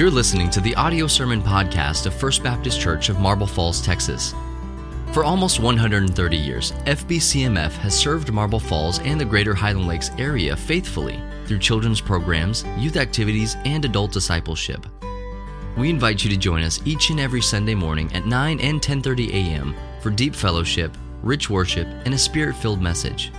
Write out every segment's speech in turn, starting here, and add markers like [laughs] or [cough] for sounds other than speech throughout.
You're listening to the audio sermon podcast of First Baptist Church of Marble Falls, Texas. For almost 130 years, FBCMF has served Marble Falls and the greater Highland Lakes area faithfully through children's programs, youth activities, and adult discipleship. We invite you to join us each and every Sunday morning at 9 and 10:30 a.m. for deep fellowship, rich worship, and a spirit-filled message.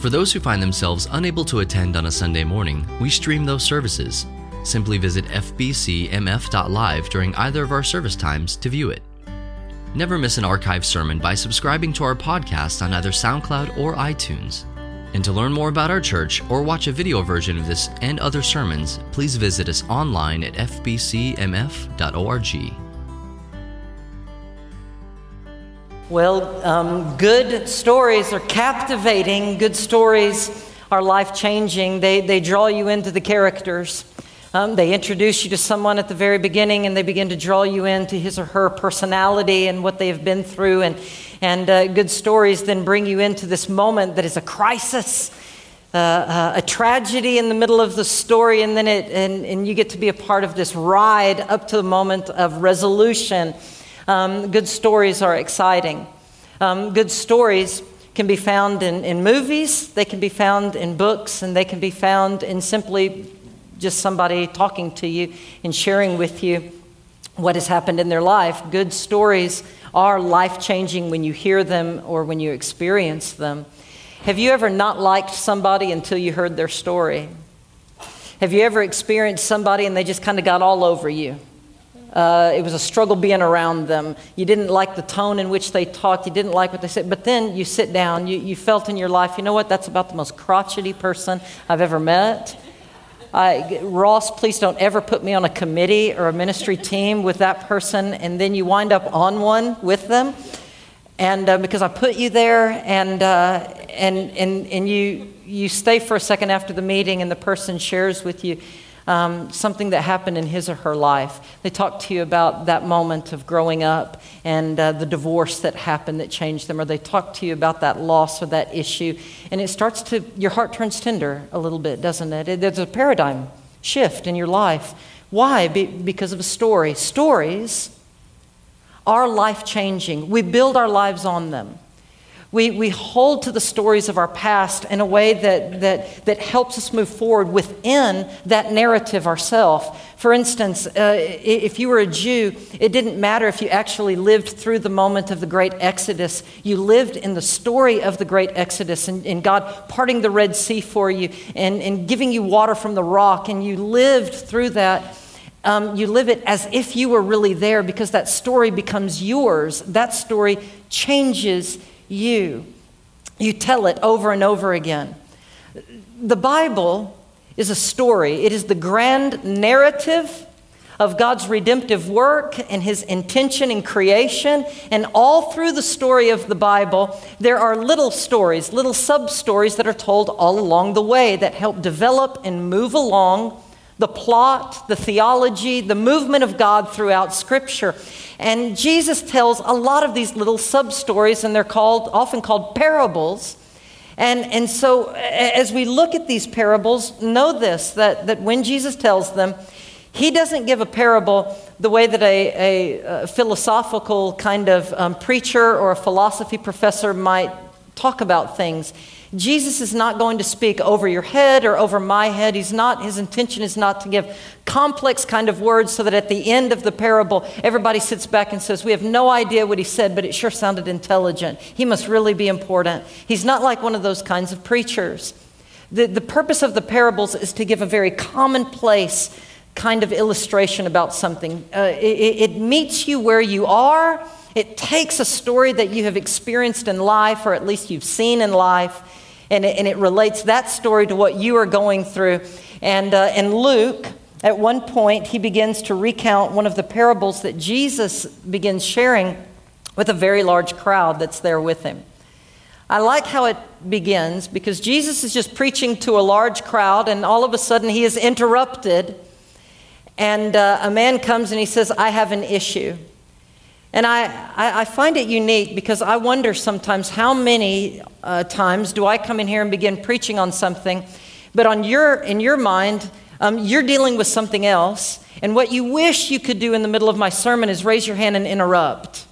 For those who find themselves unable to attend on a Sunday morning, we stream those services. Simply visit fbcmf.live during either of our service times to view it. Never miss an archived sermon by subscribing to our podcast on either SoundCloud or iTunes. And to learn more about our church or watch a video version of this and other sermons, please visit us online at fbcmf.org. Well, um, good stories are captivating. Good stories are life changing. They, they draw you into the characters. Um, they introduce you to someone at the very beginning and they begin to draw you into his or her personality and what they have been through. And, and uh, good stories then bring you into this moment that is a crisis, uh, uh, a tragedy in the middle of the story. And then it, and, and you get to be a part of this ride up to the moment of resolution. Um, good stories are exciting. Um, good stories can be found in, in movies, they can be found in books, and they can be found in simply just somebody talking to you and sharing with you what has happened in their life. Good stories are life changing when you hear them or when you experience them. Have you ever not liked somebody until you heard their story? Have you ever experienced somebody and they just kind of got all over you? Uh, it was a struggle being around them. You didn't like the tone in which they talked. You didn't like what they said. But then you sit down, you, you felt in your life, you know what? That's about the most crotchety person I've ever met. Uh, Ross, please don't ever put me on a committee or a ministry team with that person, and then you wind up on one with them. And uh, because I put you there, and, uh, and, and, and you, you stay for a second after the meeting, and the person shares with you um, something that happened in his or her life. They talk to you about that moment of growing up and uh, the divorce that happened that changed them, or they talk to you about that loss or that issue. And it starts to, your heart turns tender a little bit, doesn't it? it there's a paradigm shift in your life. Why? Be, because of a story. Stories are life changing, we build our lives on them. We, we hold to the stories of our past in a way that, that, that helps us move forward within that narrative ourselves. For instance, uh, if you were a Jew, it didn't matter if you actually lived through the moment of the great Exodus. You lived in the story of the great Exodus and, and God parting the Red Sea for you and, and giving you water from the rock, and you lived through that. Um, you live it as if you were really there because that story becomes yours. That story changes you. You tell it over and over again. The Bible is a story, it is the grand narrative of God's redemptive work and his intention in creation. And all through the story of the Bible, there are little stories, little sub stories that are told all along the way that help develop and move along the plot, the theology, the movement of God throughout Scripture. And Jesus tells a lot of these little sub stories, and they're called, often called parables. And, and so, as we look at these parables, know this that, that when Jesus tells them, he doesn't give a parable the way that a, a, a philosophical kind of um, preacher or a philosophy professor might talk about things. Jesus is not going to speak over your head or over my head. He's not, his intention is not to give complex kind of words so that at the end of the parable, everybody sits back and says, We have no idea what he said, but it sure sounded intelligent. He must really be important. He's not like one of those kinds of preachers. The, the purpose of the parables is to give a very commonplace kind of illustration about something. Uh, it, it meets you where you are. It takes a story that you have experienced in life, or at least you've seen in life, and it, and it relates that story to what you are going through. And, uh, and Luke, at one point, he begins to recount one of the parables that Jesus begins sharing with a very large crowd that's there with him. I like how it begins because Jesus is just preaching to a large crowd, and all of a sudden he is interrupted. And uh, a man comes and he says, I have an issue. And I, I, find it unique because I wonder sometimes how many uh, times do I come in here and begin preaching on something, but on your, in your mind, Um, you're dealing with something else. And what you wish you could do in the middle of my sermon is raise your hand and interrupt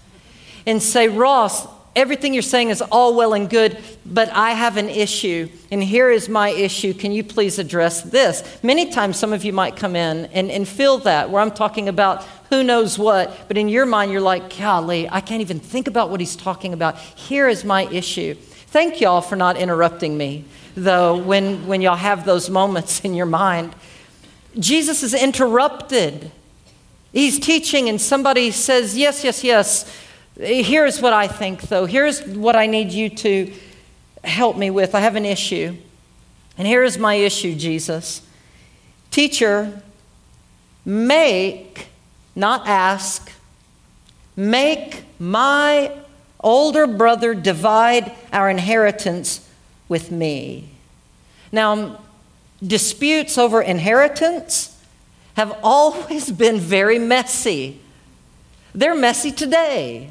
and say, Ross, everything you're saying is all well and good, but I have an issue, and here is my issue. Can you please address this? Many times, some of you might come in and, and feel that, where I'm talking about who knows what, but in your mind, you're like, golly, I can't even think about what he's talking about. Here is my issue. Thank y'all for not interrupting me, though, when, when y'all have those moments in your mind. Jesus is interrupted. He's teaching, and somebody says, Yes, yes, yes. Here's what I think, though. Here's what I need you to help me with. I have an issue. And here is my issue, Jesus. Teacher, make, not ask, make my older brother divide our inheritance with me. Now, um, disputes over inheritance have always [laughs] been very messy. They're messy today.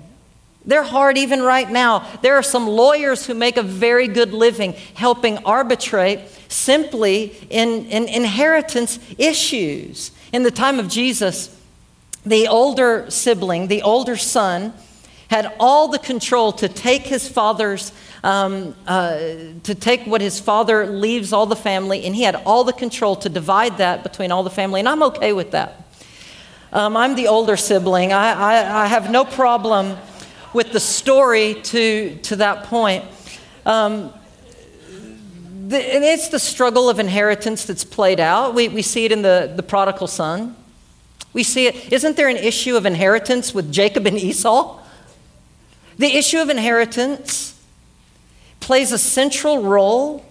They're hard even right now. There are some lawyers who make a very good living helping arbitrate simply in, in inheritance issues. In the time of Jesus, the older sibling, the older son, had all the control to take his father's um, uh, to take what his father leaves all the family, and he had all the control to divide that between all the family, and I'm okay with that. Um, I'm the older sibling. I, I, I, have no problem with the story to, to that point. Um, the, and it's the struggle of inheritance that's played out. We, we see it in the, the prodigal son. We see it. Isn't there an issue of inheritance with Jacob and Esau? The issue of inheritance plays a central role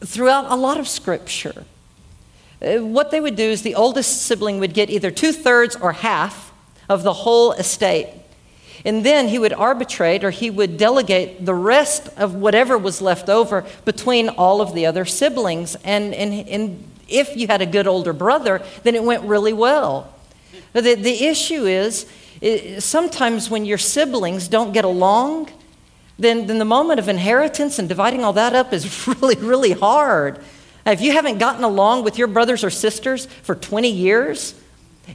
throughout a lot of scripture. Uh, what they would do is the oldest sibling would get either two thirds or half of the whole estate. And then he would arbitrate or he would delegate the rest of whatever was left over between all of the other siblings. And, and, and if you had a good older brother, then it went really well. The, the issue is sometimes when your siblings don't get along, then, then the moment of inheritance and dividing all that up is [laughs] really, really hard. If you haven't gotten along with your brothers or sisters for 20 years,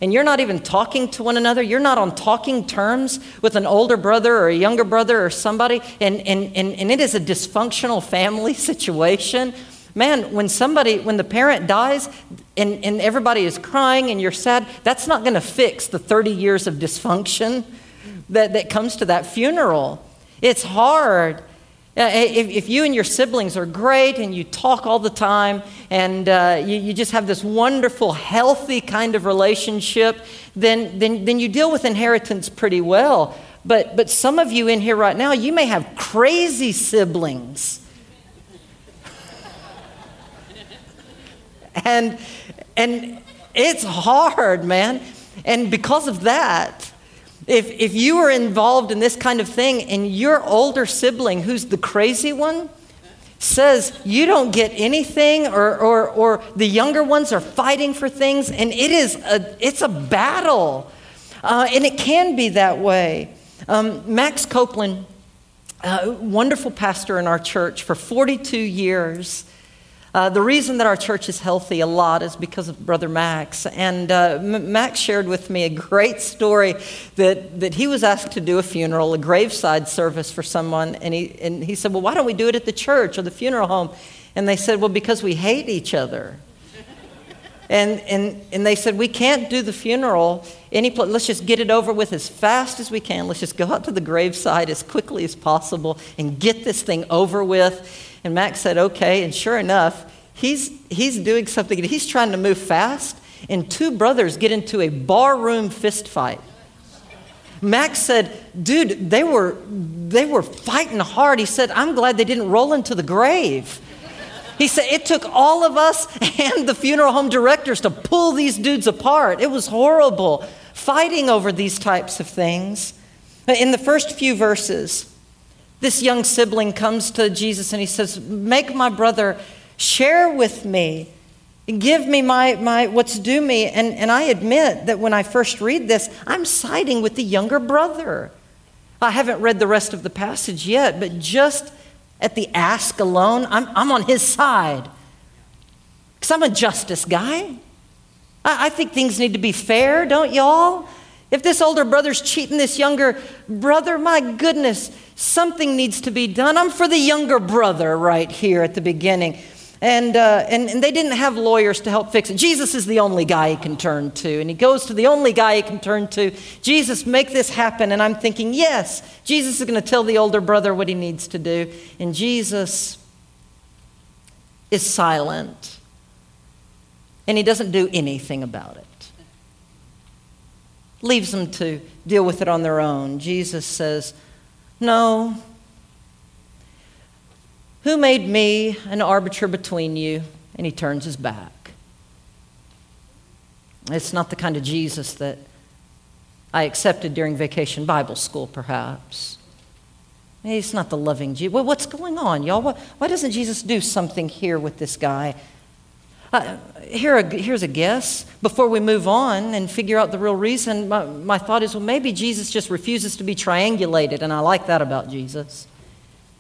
and you're not even talking to one another, you're not on talking terms with an older brother or a younger brother or somebody, and, and, and, and it is a dysfunctional family [laughs] situation, man, when somebody, when the parent dies and, and everybody is crying and you're sad, that's not going to fix the 30 years of dysfunction that, that comes to that funeral. It's hard. If, if, you and your siblings are great and you talk all the time and uh, you, you, just have this wonderful, healthy kind of relationship, then, then, then you deal with inheritance pretty well. But, but some of you in here right now, you may have crazy siblings. [laughs] and, and it's hard, man. And because of that, if, if you are involved in this kind of thing and your older sibling, who's the crazy one, says you don't get anything or, or, or the younger ones are fighting for things and it is a, it's a battle. Uh, and it can be that way. Um, max copeland wonderful pastor in our church for 42 years uh, the reason that our church is healthy a lot is because of Brother Max. And uh, Max shared with me a great story that, that he was asked to do a funeral, a graveside service for someone. And he, and he said, Well, why don't we do it at the church or the funeral home? And they said, Well, because we hate each other. [laughs] And, and, and they said, We can't do the funeral any. Let's just get it over with as fast as we can. Let's just go out to the graveside as quickly as possible and get this thing over with. And Max said, okay. And sure enough, he's, he's doing something. He's trying to move fast, and two brothers get into a barroom fist fight. Max said, dude, they were, they were fighting hard. He said, I'm glad they didn't roll into the grave. He said, it took all of us and the funeral home directors to pull these dudes apart. It was horrible fighting over these types of things. In the first few verses, this young sibling comes to Jesus and he says, Make my brother share with me. Give me my, my what's due me. And, and I admit that when I first read this, I'm siding with the younger brother. I haven't read the rest of the passage yet, but just at the ask alone, I'm, I'm on his side. Because I'm a justice guy. I, I think things need to be fair, don't y'all? If this older brother's cheating this younger brother, my goodness, something needs to be done. I'm for the younger brother right here at the beginning. And, uh, and, and, they didn't have lawyers to help fix it. Jesus is the only guy he can turn to. And he goes to the only guy he can turn to. Jesus, make this happen. And I'm thinking, yes, Jesus is going to tell the older brother what he needs to do. And Jesus is silent. And he doesn't do anything about it. Leaves them to deal with it on their own. Jesus says, No, who made me an arbiter between you? And he turns his back. It's not the kind of Jesus that I accepted during vacation Bible school, perhaps. He's not the loving Jesus. Well, what's going on, y'all? Why doesn't Jesus do something here with this guy? Uh, here a, here's a guess. Before we move on and figure out the real reason, my, my thought is well, maybe Jesus just refuses to be triangulated, and I like that about Jesus.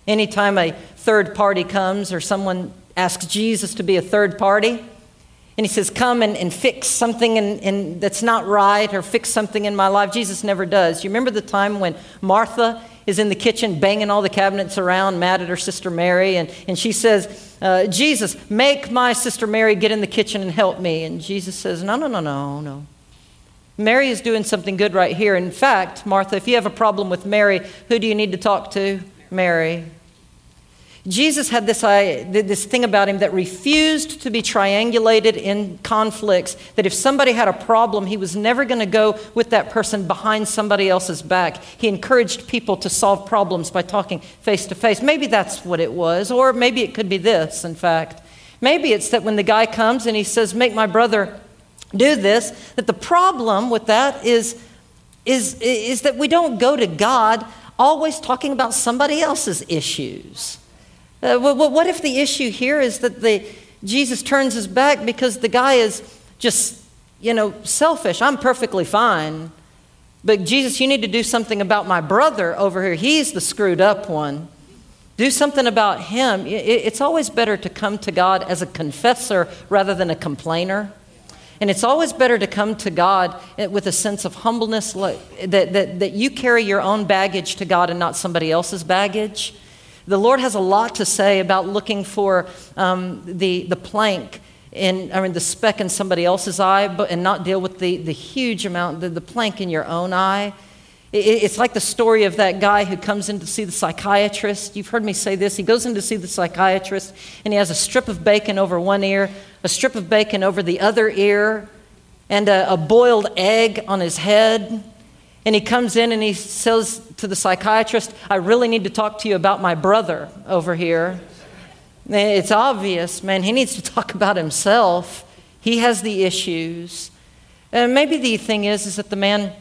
Anytime a third party comes or someone asks Jesus to be a third party, and he says, Come and, and fix something in, in, that's not right or fix something in my life. Jesus never does. You remember the time when Martha is in the kitchen banging all the cabinets around, mad at her sister Mary, and, and she says, uh, Jesus, make my sister Mary get in the kitchen and help me. And Jesus says, No, no, no, no, no. Mary is doing something good right here. In fact, Martha, if you have a problem with Mary, who do you need to talk to? Mary. Jesus had this, uh, this thing about him that refused to be triangulated in conflicts. That if somebody had a problem, he was never going to go with that person behind somebody else's back. He encouraged people to solve problems by talking face to face. Maybe that's what it was, or maybe it could be this, in fact. Maybe it's that when the guy comes and he says, Make my brother do this, that the problem with that is, is, is that we don't go to God always talking about somebody else's issues. Uh, well, what if the issue here is that the, Jesus turns his back because the guy is just, you know, selfish? I'm perfectly fine. But Jesus, you need to do something about my brother over here. He's the screwed up one. Do something about him. It's always better to come to God as a confessor rather than a complainer. And it's always better to come to God with a sense of humbleness that, that, that you carry your own baggage to God and not somebody else's baggage. The Lord has a lot to say about looking for um, the, the plank in, I mean, the speck in somebody else's eye, but, and not deal with the, the huge amount, the, the plank in your own eye. It, it's like the story of that guy who comes in to see the psychiatrist. You've heard me say this. He goes in to see the psychiatrist, and he has a strip of bacon over one ear a strip of bacon over the other ear, and a, a boiled egg on his head. And he comes in and he says to the psychiatrist, I really need to talk to you about my brother over here. It's obvious, man, he needs to talk about himself. He has the issues. And maybe the thing is, is that the man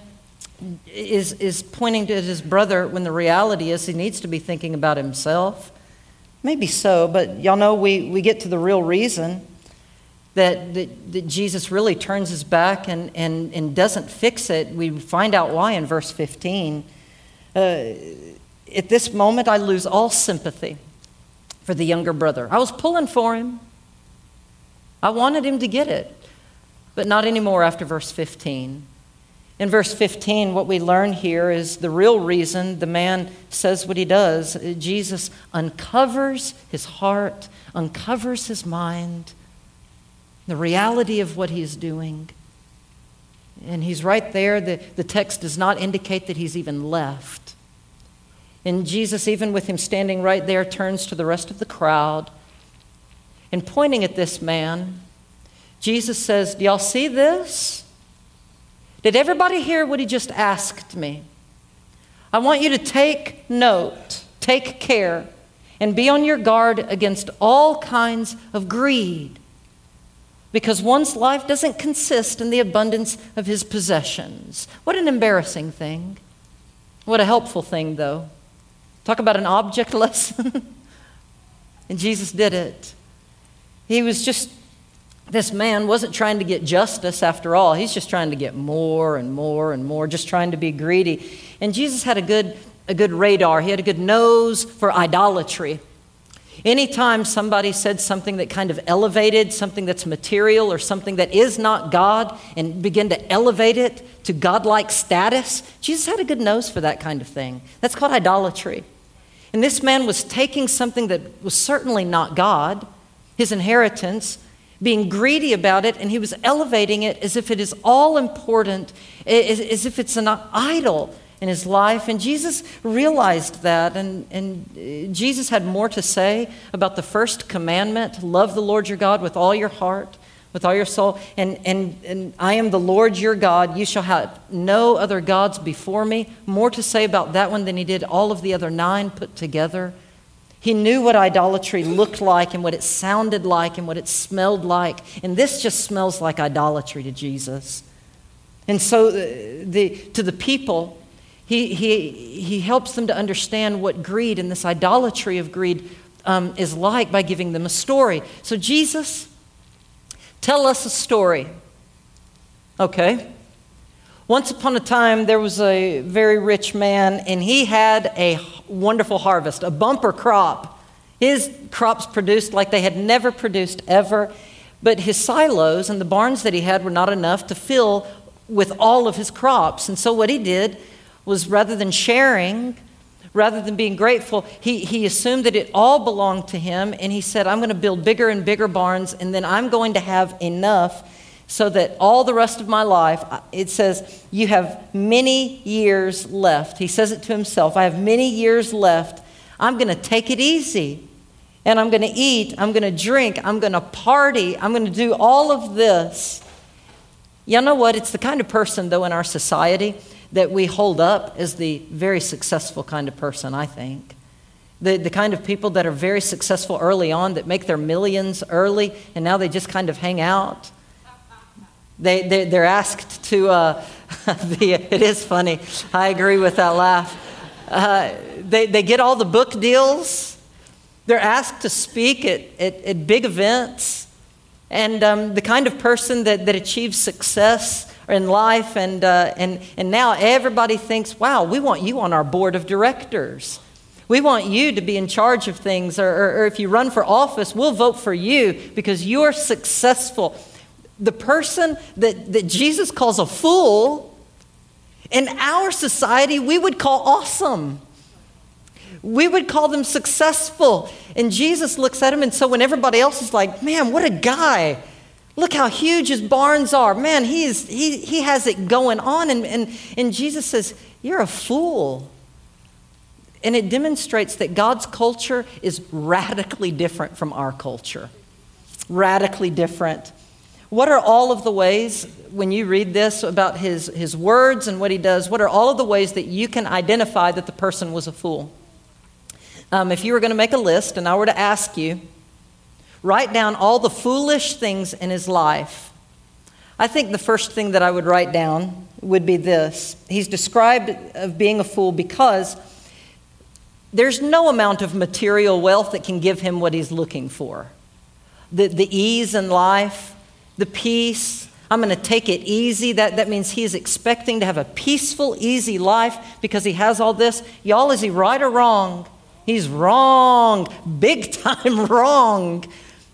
is, is pointing to his brother when the reality is he needs to be thinking about himself. Maybe so, but y'all know we, we get to the real reason that, that, that, Jesus really turns his back and, and, and doesn't fix it. We find out why in verse 15. Uh, at this moment, I lose all sympathy for the younger brother. I was pulling for him, I wanted him to get it, but not anymore after verse 15. In verse 15, what we learn here is the real reason the man says what he does. Jesus uncovers his heart, uncovers his mind the reality of what he's doing. And he's right there. The, the text does not indicate that he's even left. And Jesus, even with him standing right there, turns to the rest of the crowd and pointing at this man, Jesus says, Do y'all see this? Did everybody hear what he just asked me? I want you to take note, take care, and be on your guard against all kinds of greed because one's life doesn't consist in the abundance of his possessions. What an embarrassing thing. What a helpful thing, though. Talk about an object [laughs] lesson. and Jesus did it. He was just, this man wasn't trying to get justice after all. He's just trying to get more and more and more, just trying to be greedy. And Jesus had a good, a good radar, he had a good nose for idolatry. Anytime somebody said something that kind of elevated something that's material or something that is not God and begin to elevate it to godlike status, Jesus had a good nose for that kind of thing. That's called idolatry. And this man was taking something that was certainly not God, his inheritance, being greedy about it, and he was elevating it as if it is all important, as, if it's an idol in his life. And Jesus realized that. And, and uh, Jesus had more to say about the first commandment love the Lord your God with all your heart, with all your soul. And, and, and I am the Lord your God. You shall have no other gods before me. More to say about that one than he did all of the other nine put together. He knew what idolatry looked like and what it sounded like and what it smelled like. And this just smells like idolatry to Jesus. And so, uh, the, to the people, he, he, he helps them to understand what greed and this idolatry of greed um, is like by giving them a story. So, Jesus, tell us a story. Okay. Once upon a time, there was a very rich man, and he had a wonderful harvest, a bumper crop. His crops produced like they had never produced ever, but his silos and the barns that he had were not enough to fill with all of his crops. And so, what he did was rather than sharing, rather than being grateful, he, he assumed that it all belonged to him. And he said, I'm going to build bigger and bigger barns, and then I'm going to have enough so that all the rest of my life, it says, you have many years left. He says it to himself I have many years left. I'm going to take it easy. And I'm going to eat, I'm going to drink, I'm going to party, I'm going to do all of this. You know what? It's the kind of person, though, in our society that we hold up as the very successful kind of person, I think. The, the kind of people that are very successful early on, that make their millions early, and now they just kind of hang out. They, they, they're asked to, uh, [laughs] the, it is funny, I agree with that laugh. Uh, they, they get all the book deals, they're asked to speak at, at, at big events. And um, the kind of person that, that achieves success in life, and, uh, and, and now everybody thinks, wow, we want you on our board of directors. We want you to be in charge of things, or, or, or if you run for office, we'll vote for you because you're successful. The person that, that Jesus calls a fool, in our society, we would call awesome. We would call them successful. And Jesus looks at him, and so when everybody else is like, man, what a guy. Look how huge his barns are. Man, he, is, he, he has it going on. And, and, and Jesus says, You're a fool. And it demonstrates that God's culture is radically different from our culture. Radically different. What are all of the ways, when you read this about his, his words and what he does, what are all of the ways that you can identify that the person was a fool? Um, if you were going to make a list and I were to ask you, write down all the foolish things in his life. I think the first thing that I would write down would be this. He's described of being a fool because there's no amount of material wealth that can give him what he's looking for. The, the ease in life, the peace. I'm going to take it easy. That, that means he's expecting to have a peaceful, easy life because he has all this. Y'all, is he right or wrong? He's wrong, big [laughs] time wrong.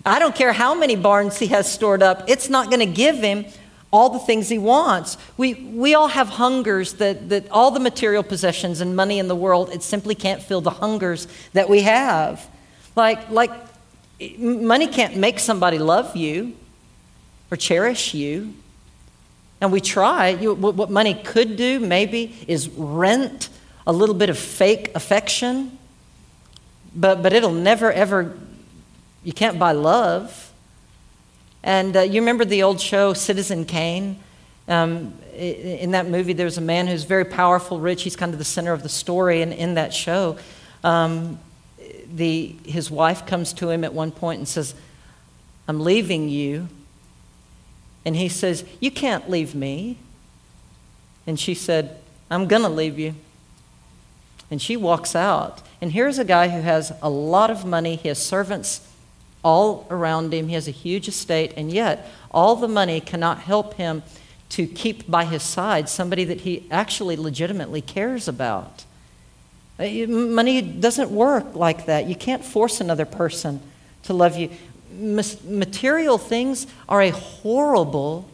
I don't care how many barns he has stored up, it's not going to give him all the things he wants. We, we all have hungers that, that all the material possessions and money in the world, it simply can't fill the hungers that we have. Like, like money can't make somebody love you or cherish you. And we try. You, what money could do, maybe, is rent a little bit of fake affection, but, but it'll never, ever you can't buy love. And uh, you remember the old show, Citizen Kane? Um, in that movie, there's a man who's very powerful, rich. He's kind of the center of the story. And in that show, um, the, his wife comes to him at one point and says, I'm leaving you. And he says, You can't leave me. And she said, I'm going to leave you. And she walks out. And here's a guy who has a lot of money. He has servants all around him. He has a huge estate, and yet all the money cannot help him to keep by his side somebody that he actually legitimately cares about. Uh, money doesn't work like that. You can't force another person to love you. Material things are a horrible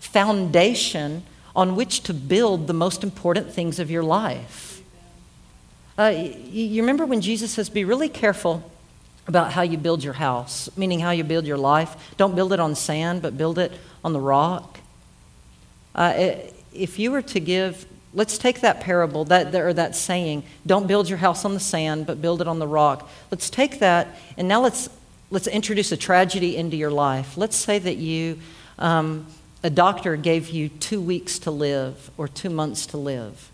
foundation on which to build the most important things of your life. Uh, you remember when Jesus says, Be really careful about how you build your house, meaning how you build your life. Don't build it on sand, but build it on the rock. Uh, if you were to give, let's take that parable, that, or that saying, don't build your house on the sand, but build it on the rock. Let's take that, and now let's, let's introduce a tragedy into your life. Let's say that you, um, a doctor gave you two weeks to live or two months to live.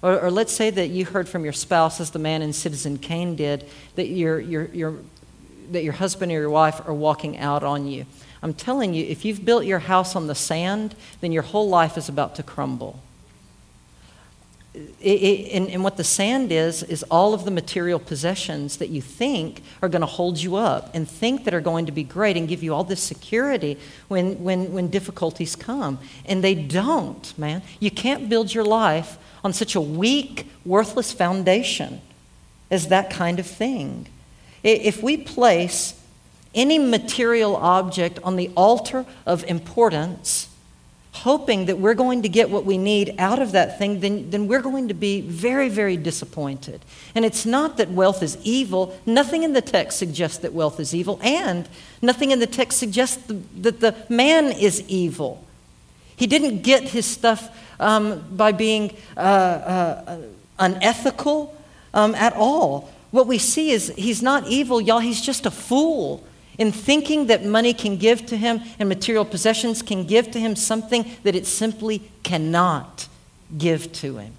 Or, or, let's say that you heard from your spouse, as the man in Citizen Kane did, that your, that your husband or your wife are walking out on you. I'm telling you, if you've built your house on the sand, then your whole life is about to crumble. It, it, and, and, what the sand is, is all of the material possessions that you think are going to hold you up and think that are going to be great and give you all this security when, when, when difficulties come. And they don't, man. You can't build your life on such a weak, worthless foundation as that kind of thing. If we place any material object on the altar of importance, hoping that we're going to get what we need out of that thing, then, then we're going to be very, very disappointed. And it's not that wealth is evil. Nothing in the text suggests that wealth is evil, and nothing in the text suggests that the man is evil. He didn't get his stuff um, by being uh, uh, unethical um, at all. What we see is he's not evil, y'all, he's just a fool in thinking that money can give to him and material possessions can give to him something that it simply cannot give to him.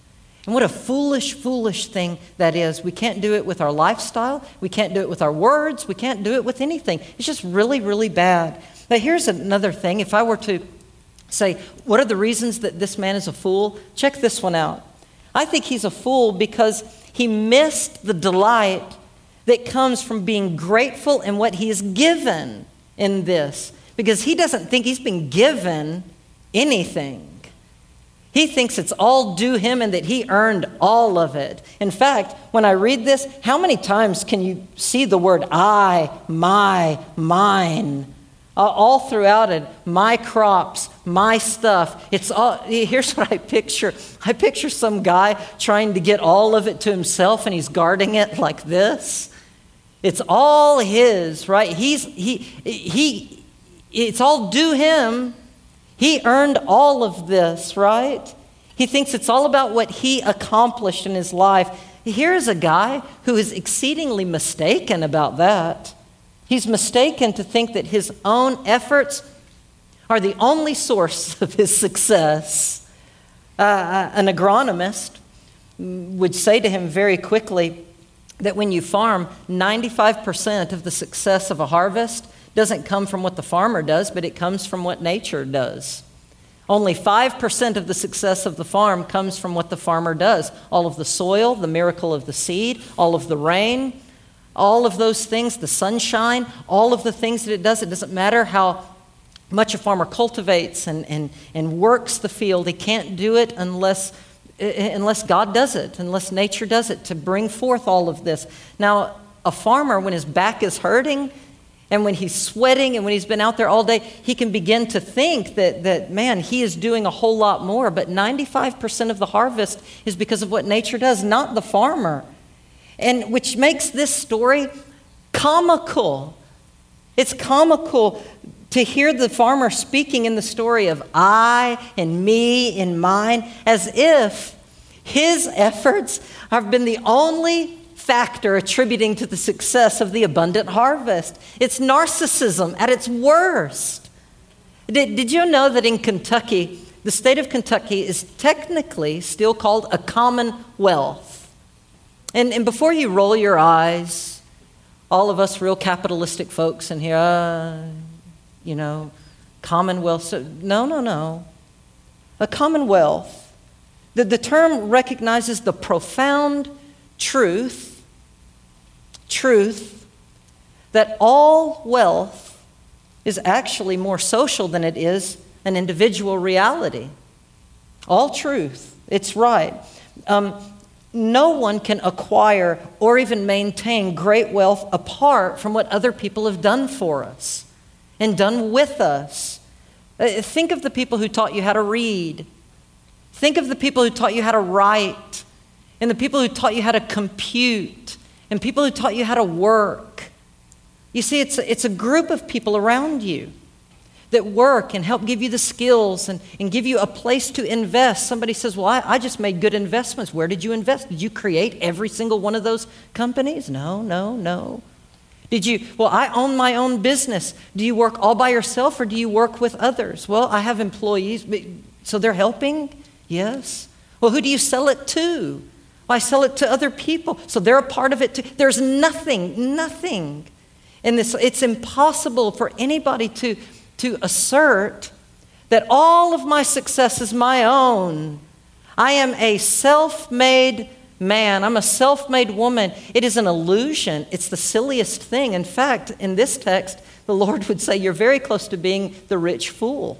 And what a foolish, foolish thing that is. We can't do it with our lifestyle. We can't do it with our words. We can't do it with anything. It's just really, really bad. But here's another thing. If I were to say, What are the reasons that this man is a fool? Check this one out. I think he's a fool because he missed the delight that comes from being grateful in what he is given in this because he doesn't think he's been given anything. He thinks it's all due him and that he earned all of it. In fact, when I read this, how many times can you see the word I, my, mine? Uh, all throughout it my crops my stuff it's all [laughs] here's what i picture. I picture some guy trying to get all of it to himself and he's guarding it like this. It's all his right? He's he he it's all due him. He earned all of this right? He thinks it's all about what he accomplished in his life. Here's a guy who is exceedingly mistaken about that He's mistaken to think that his own efforts are the only source [laughs] of his success. Uh, uh, an agronomist would say to him very quickly that when you farm, 95% of the success of a harvest doesn't come from what the farmer does, but it comes from what nature does. Only 5% of the success of the farm comes from what the farmer does. All of the soil, the miracle of the seed, all of the rain, all of those things, the sunshine, all of the things that it does, it doesn't matter how much a farmer cultivates and, and, and works the field, he can't do it unless, eh, eh, unless God does it, unless nature does it to bring forth all of this. Now, a farmer, when his back is hurting, and when he's sweating and when he's been out there all day, he can begin to think that, that, man, he is doing a whole lot more. But 95% of the harvest is because of what nature does, not the farmer and which makes this story comical. It's comical to hear the farmer speaking in the story of I and me and mine as if his efforts have been the only factor attributing to the success of the abundant harvest. It's narcissism at its worst. Did, did you know that in Kentucky, the state of Kentucky is technically still called a commonwealth? And, and before you roll your eyes, all of us real capitalistic folks in here, uh, you know, commonwealth. So, no, no, no. A commonwealth. The, the term recognizes the profound truth, truth, that all wealth is actually more social than it is an individual reality. All truth. It's right. Um, no one can acquire or even maintain great wealth apart from what other people have done for us and done with us. Uh, think of the people who taught you how to read. Think of the people who taught you how to write, and the people who taught you how to compute, and people who taught you how to work. You see, it's, it's a group of people around you that work and help give you the skills and, and give you a place to invest. Somebody says, Well, I, I just made good investments. Where did you invest? Did you create every single one of those companies? No, no, no. Did you, well, I own my own business. Do you work all by yourself or do you work with others? Well, I have employees, so they're helping? Yes. Well, who do you sell it to? Well, I sell it to other people, so they're a part of it too. There's nothing, nothing in this. It's impossible for anybody to to assert that all of my success is my own. I am a self made man. I'm a self made woman. It is an illusion. It's the silliest thing. In fact, in this text, the Lord would say, You're very close to being the rich fool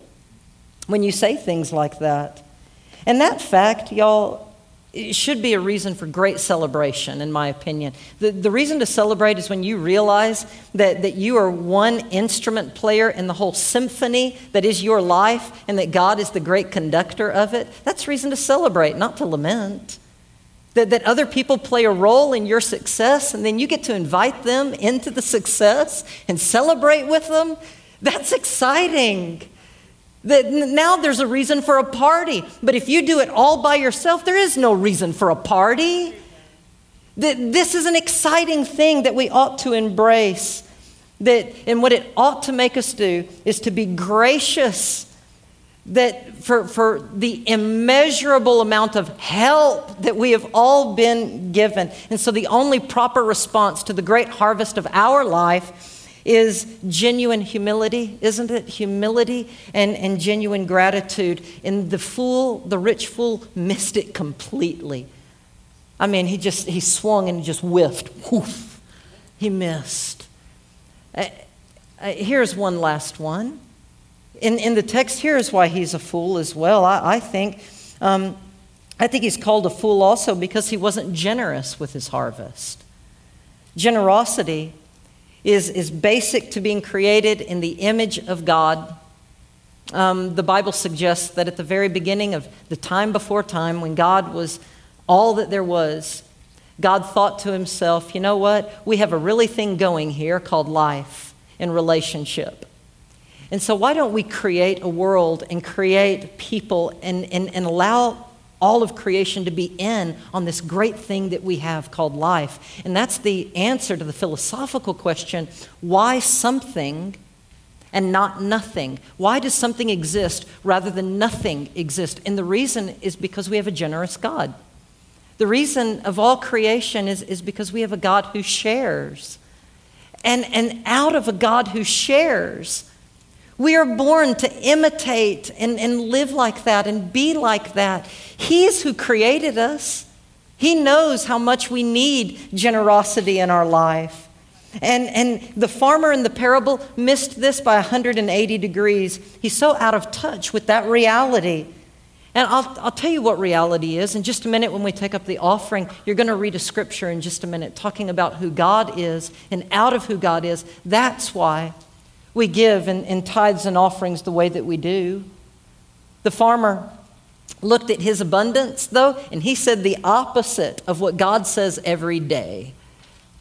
when you say things like that. And that fact, y'all, it should be a reason for great celebration, in my opinion. The, the reason to celebrate is when you realize that, that you are one instrument player in the whole symphony that is your life and that God is the great conductor of it. That's reason to celebrate, not to lament. That, that other people play a role in your success and then you get to invite them into the success and celebrate with them. That's exciting. That now there's a reason for a party. But if you do it all by yourself, there is no reason for a party. That this is an exciting thing that we ought to embrace. That, and what it ought to make us do is to be gracious that for, for the immeasurable amount of help that we have all been given. And so the only proper response to the great harvest of our life is genuine humility, isn't it? Humility and, and genuine gratitude. And the fool, the rich fool, missed it completely. I mean, he just, he swung and just whiffed. Woof. He missed. Uh, uh, here's one last one. In, in the text, here's why he's a fool as well. I, I think. Um, I think he's called a fool also because he wasn't generous with his harvest. Generosity is, is basic to being created in the image of God. Um, the Bible suggests that at the very beginning of the time before time, when God was all that there was, God thought to himself, you know what? We have a really thing going here called life and relationship. And so, why don't we create a world and create people and, and, and allow all of creation to be in on this great thing that we have called life. And that's the answer to the philosophical question why something and not nothing? Why does something exist rather than nothing exist? And the reason is because we have a generous God. The reason of all creation is, is because we have a God who shares. And, and out of a God who shares, we are born to imitate and, and live like that and be like that. He's who created us. He knows how much we need generosity in our life. And, and the farmer in the parable missed this by 180 degrees. He's so out of touch with that reality. And I'll, I'll tell you what reality is. In just a minute, when we take up the offering, you're going to read a scripture in just a minute talking about who God is and out of who God is. That's why we give in, in tithes and offerings the way that we do. The farmer looked at his abundance, though, and he said the opposite of what God says every day.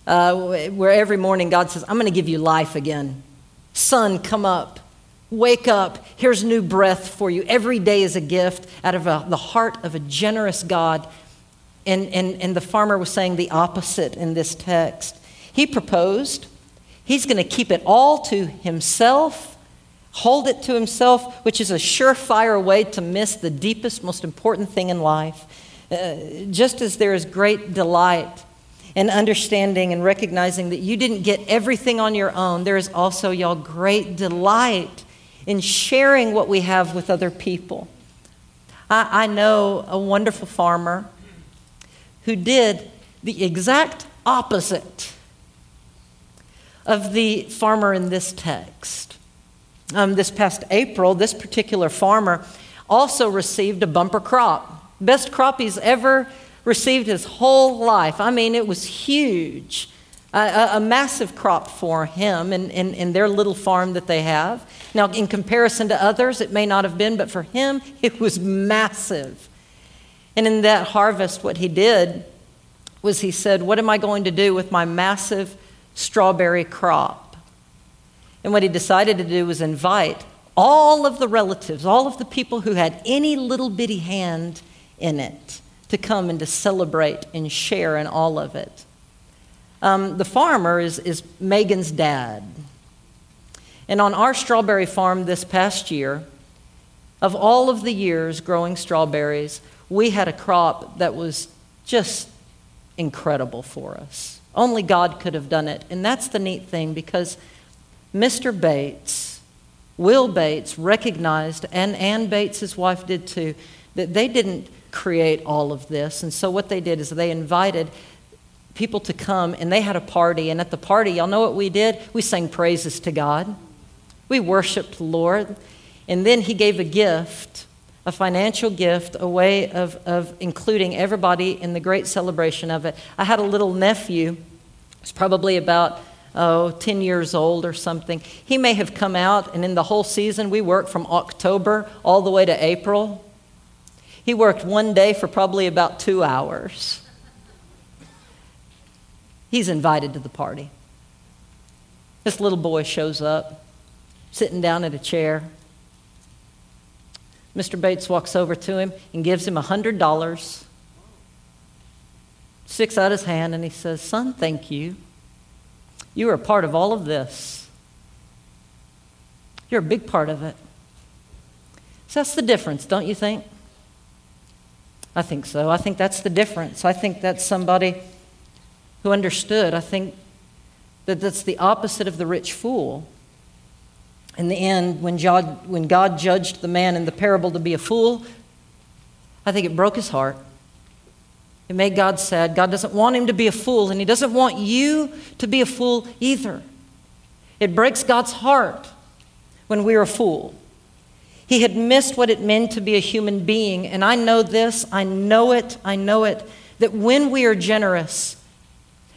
Uh, where every morning God says, I'm going to give you life again. Sun, come up. Wake up. Here's new breath for you. Every day is a gift out of a, the heart of a generous God. And, and, and the farmer was saying the opposite in this text. He proposed He's going to keep it all to himself, hold it to himself, which is a surefire way to miss the deepest, most important thing in life. Uh, just as there is great delight in understanding and recognizing that you didn't get everything on your own, there is also, y'all, great delight in sharing what we have with other people. I, I know a wonderful farmer who did the exact opposite of the farmer in this text. Um, this past April, this particular farmer also received a bumper crop. Best crop he's ever received his whole life. I mean, it was huge. A, a, massive crop for him in, in, in their little farm that they have. Now, in comparison to others, it may not have been, but for him, [laughs] it was massive. And in that harvest, what he did was he said, What am I going to do with my massive strawberry crop? And what he decided to do was invite all of the relatives, all of the people who had any little bitty hand in it, to come and to celebrate and share in all of it. Um, the farmer is, is Megan's dad. And on our strawberry farm this past year, of all of the years growing strawberries, we had a crop that was just incredible for us. Only God could have done it. And that's the neat thing because Mr. Bates, Will Bates, recognized, and Ann Bates, his wife, did too, that they didn't create all of this. And so what they did is they invited people to come and they had a party. And at the party, y'all know what we did? We sang praises to God. We worshiped the Lord. And then he gave a gift, a financial gift, a way of, of including everybody in the great celebration of it. I had a little nephew, probably about oh, 10 years old or something. He may have come out, and in the whole season, we worked from October all the way to April. He worked one day for probably about two hours. He's invited to the party. This little boy shows up, sitting down at a chair. Mr. Bates walks over to him and gives him a $100, sticks out his hand, and he says, Son, thank you. You are a part of all of this. You're a big part of it. So that's the difference, don't you think? I think so. I think that's the difference. I think that's somebody who understood. I think that that's the opposite of the rich fool. In the end, when God, when God judged the man in the parable to be a fool, I think it broke his heart. It made God sad. God doesn't want him to be a fool, and He doesn't want you to be a fool either. It breaks God's heart when we're a fool. He had missed what it meant to be a human being, and I know this, I know it, I know it, that when we are generous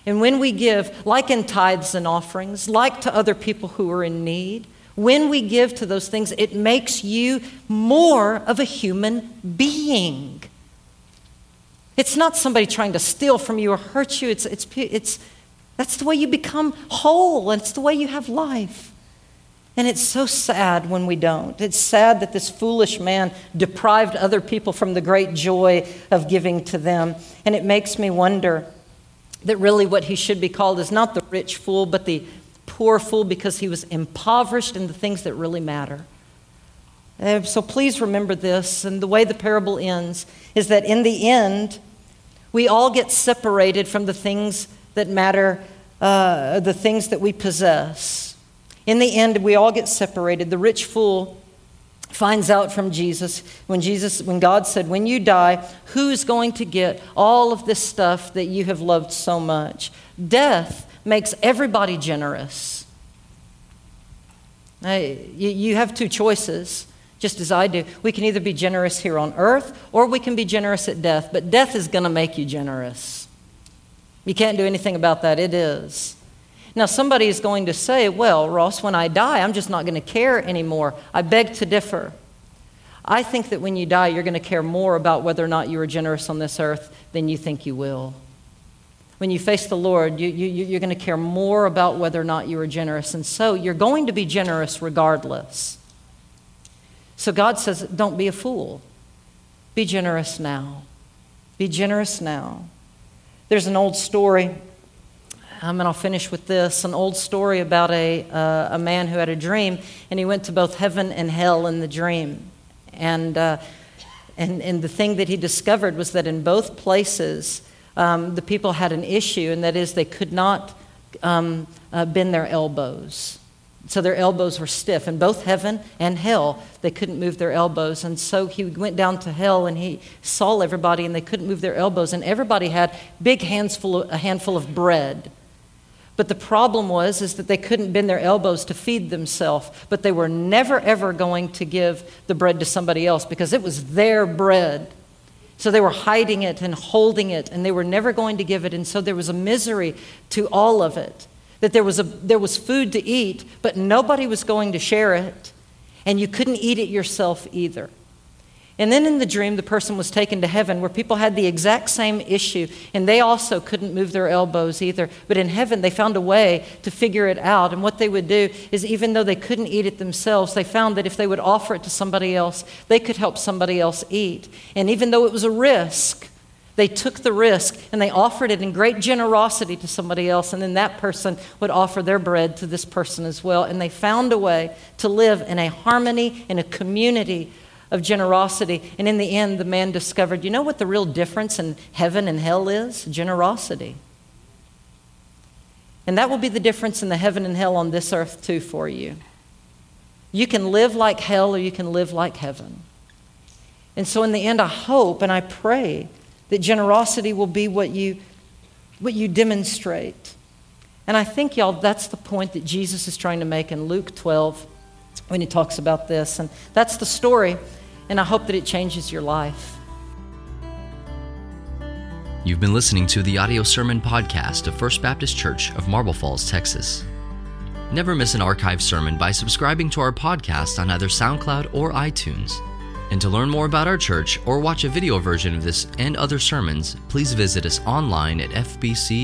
and when we give, like in tithes and offerings, like to other people who are in need, when we give to those things, it makes you more of a human being. It's not somebody trying to steal from you or hurt you. It's, it's, it's, that's the way you become whole, and it's the way you have life. And it's so sad when we don't. It's sad that this foolish man deprived other people from the great joy of giving to them. And it makes me wonder that really what he should be called is not the rich fool, but the poor fool because he was impoverished in the things that really matter. Uh, so please remember this. And the way the parable ends is that in the end, we all get separated from the things that matter, uh, the things that we possess. In the end, we all get separated. The rich fool finds out from Jesus when Jesus when God said when you die who's going to get all of this stuff that you have loved so much death makes everybody generous you, you have two choices just as I do. We can either be generous here on earth or we can be generous at death, but death is going to make you generous. You can't do anything about that. It is. Now, somebody is going to say, well, Ross, when I die, I'm just not going to care anymore. I beg to differ. I think that when you die, you're going to care more about whether or not you are generous on this earth than you think you will. When you face the Lord, you, you, you're going to care more about whether or not you are generous. And so you're going to be generous regardless. So God says, don't be a fool. Be generous now. Be generous now. There's an old story, um, and I'll finish with this an old story about a, uh, a man who had a dream, and he went to both heaven and hell in the dream. And, uh, and, and the thing that he discovered was that in both places, um, the people had an issue, and that is they could not um, uh, bend their elbows. So their elbows were stiff. In both heaven and hell, they couldn't move their elbows. And so he went down to hell and he saw everybody and they couldn't move their elbows. And everybody had big hands full of, a handful of bread. But the problem was is that they couldn't bend their elbows to feed themselves. But they were never ever going to give the bread to somebody else because it was their bread. So they were hiding it and holding it, and they were never going to give it. And so there was a misery to all of it. That there was, a, there was food to eat, but nobody was going to share it. And you couldn't eat it yourself either. And then in the dream, the person was taken to heaven where people had the exact same issue, and they also couldn't move their elbows either. But in heaven, they found a way to figure it out. And what they would do is, even though they couldn't eat it themselves, they found that if they would offer it to somebody else, they could help somebody else eat. And even though it was a risk, they took the risk and they offered it in great generosity to somebody else, and then that person would offer their bread to this person as well. And they found a way to live in a harmony, in a community of generosity. And in the end, the man discovered you know what the real difference in heaven and hell is? Generosity. And that will be the difference in the heaven and hell on this earth, too, for you. You can live like hell or you can live like heaven. And so, in the end, I hope and I pray that generosity will be what you, what you demonstrate. And I think, y'all, that's the point that Jesus is trying to make in Luke 12 when he talks about this. And that's the story and I hope that it changes your life. You've been listening to the audio sermon podcast of First Baptist Church of Marble Falls, Texas. Never miss an archived sermon by subscribing to our podcast on either SoundCloud or iTunes. And to learn more about our church or watch a video version of this and other sermons, please visit us online at fbcmf.org.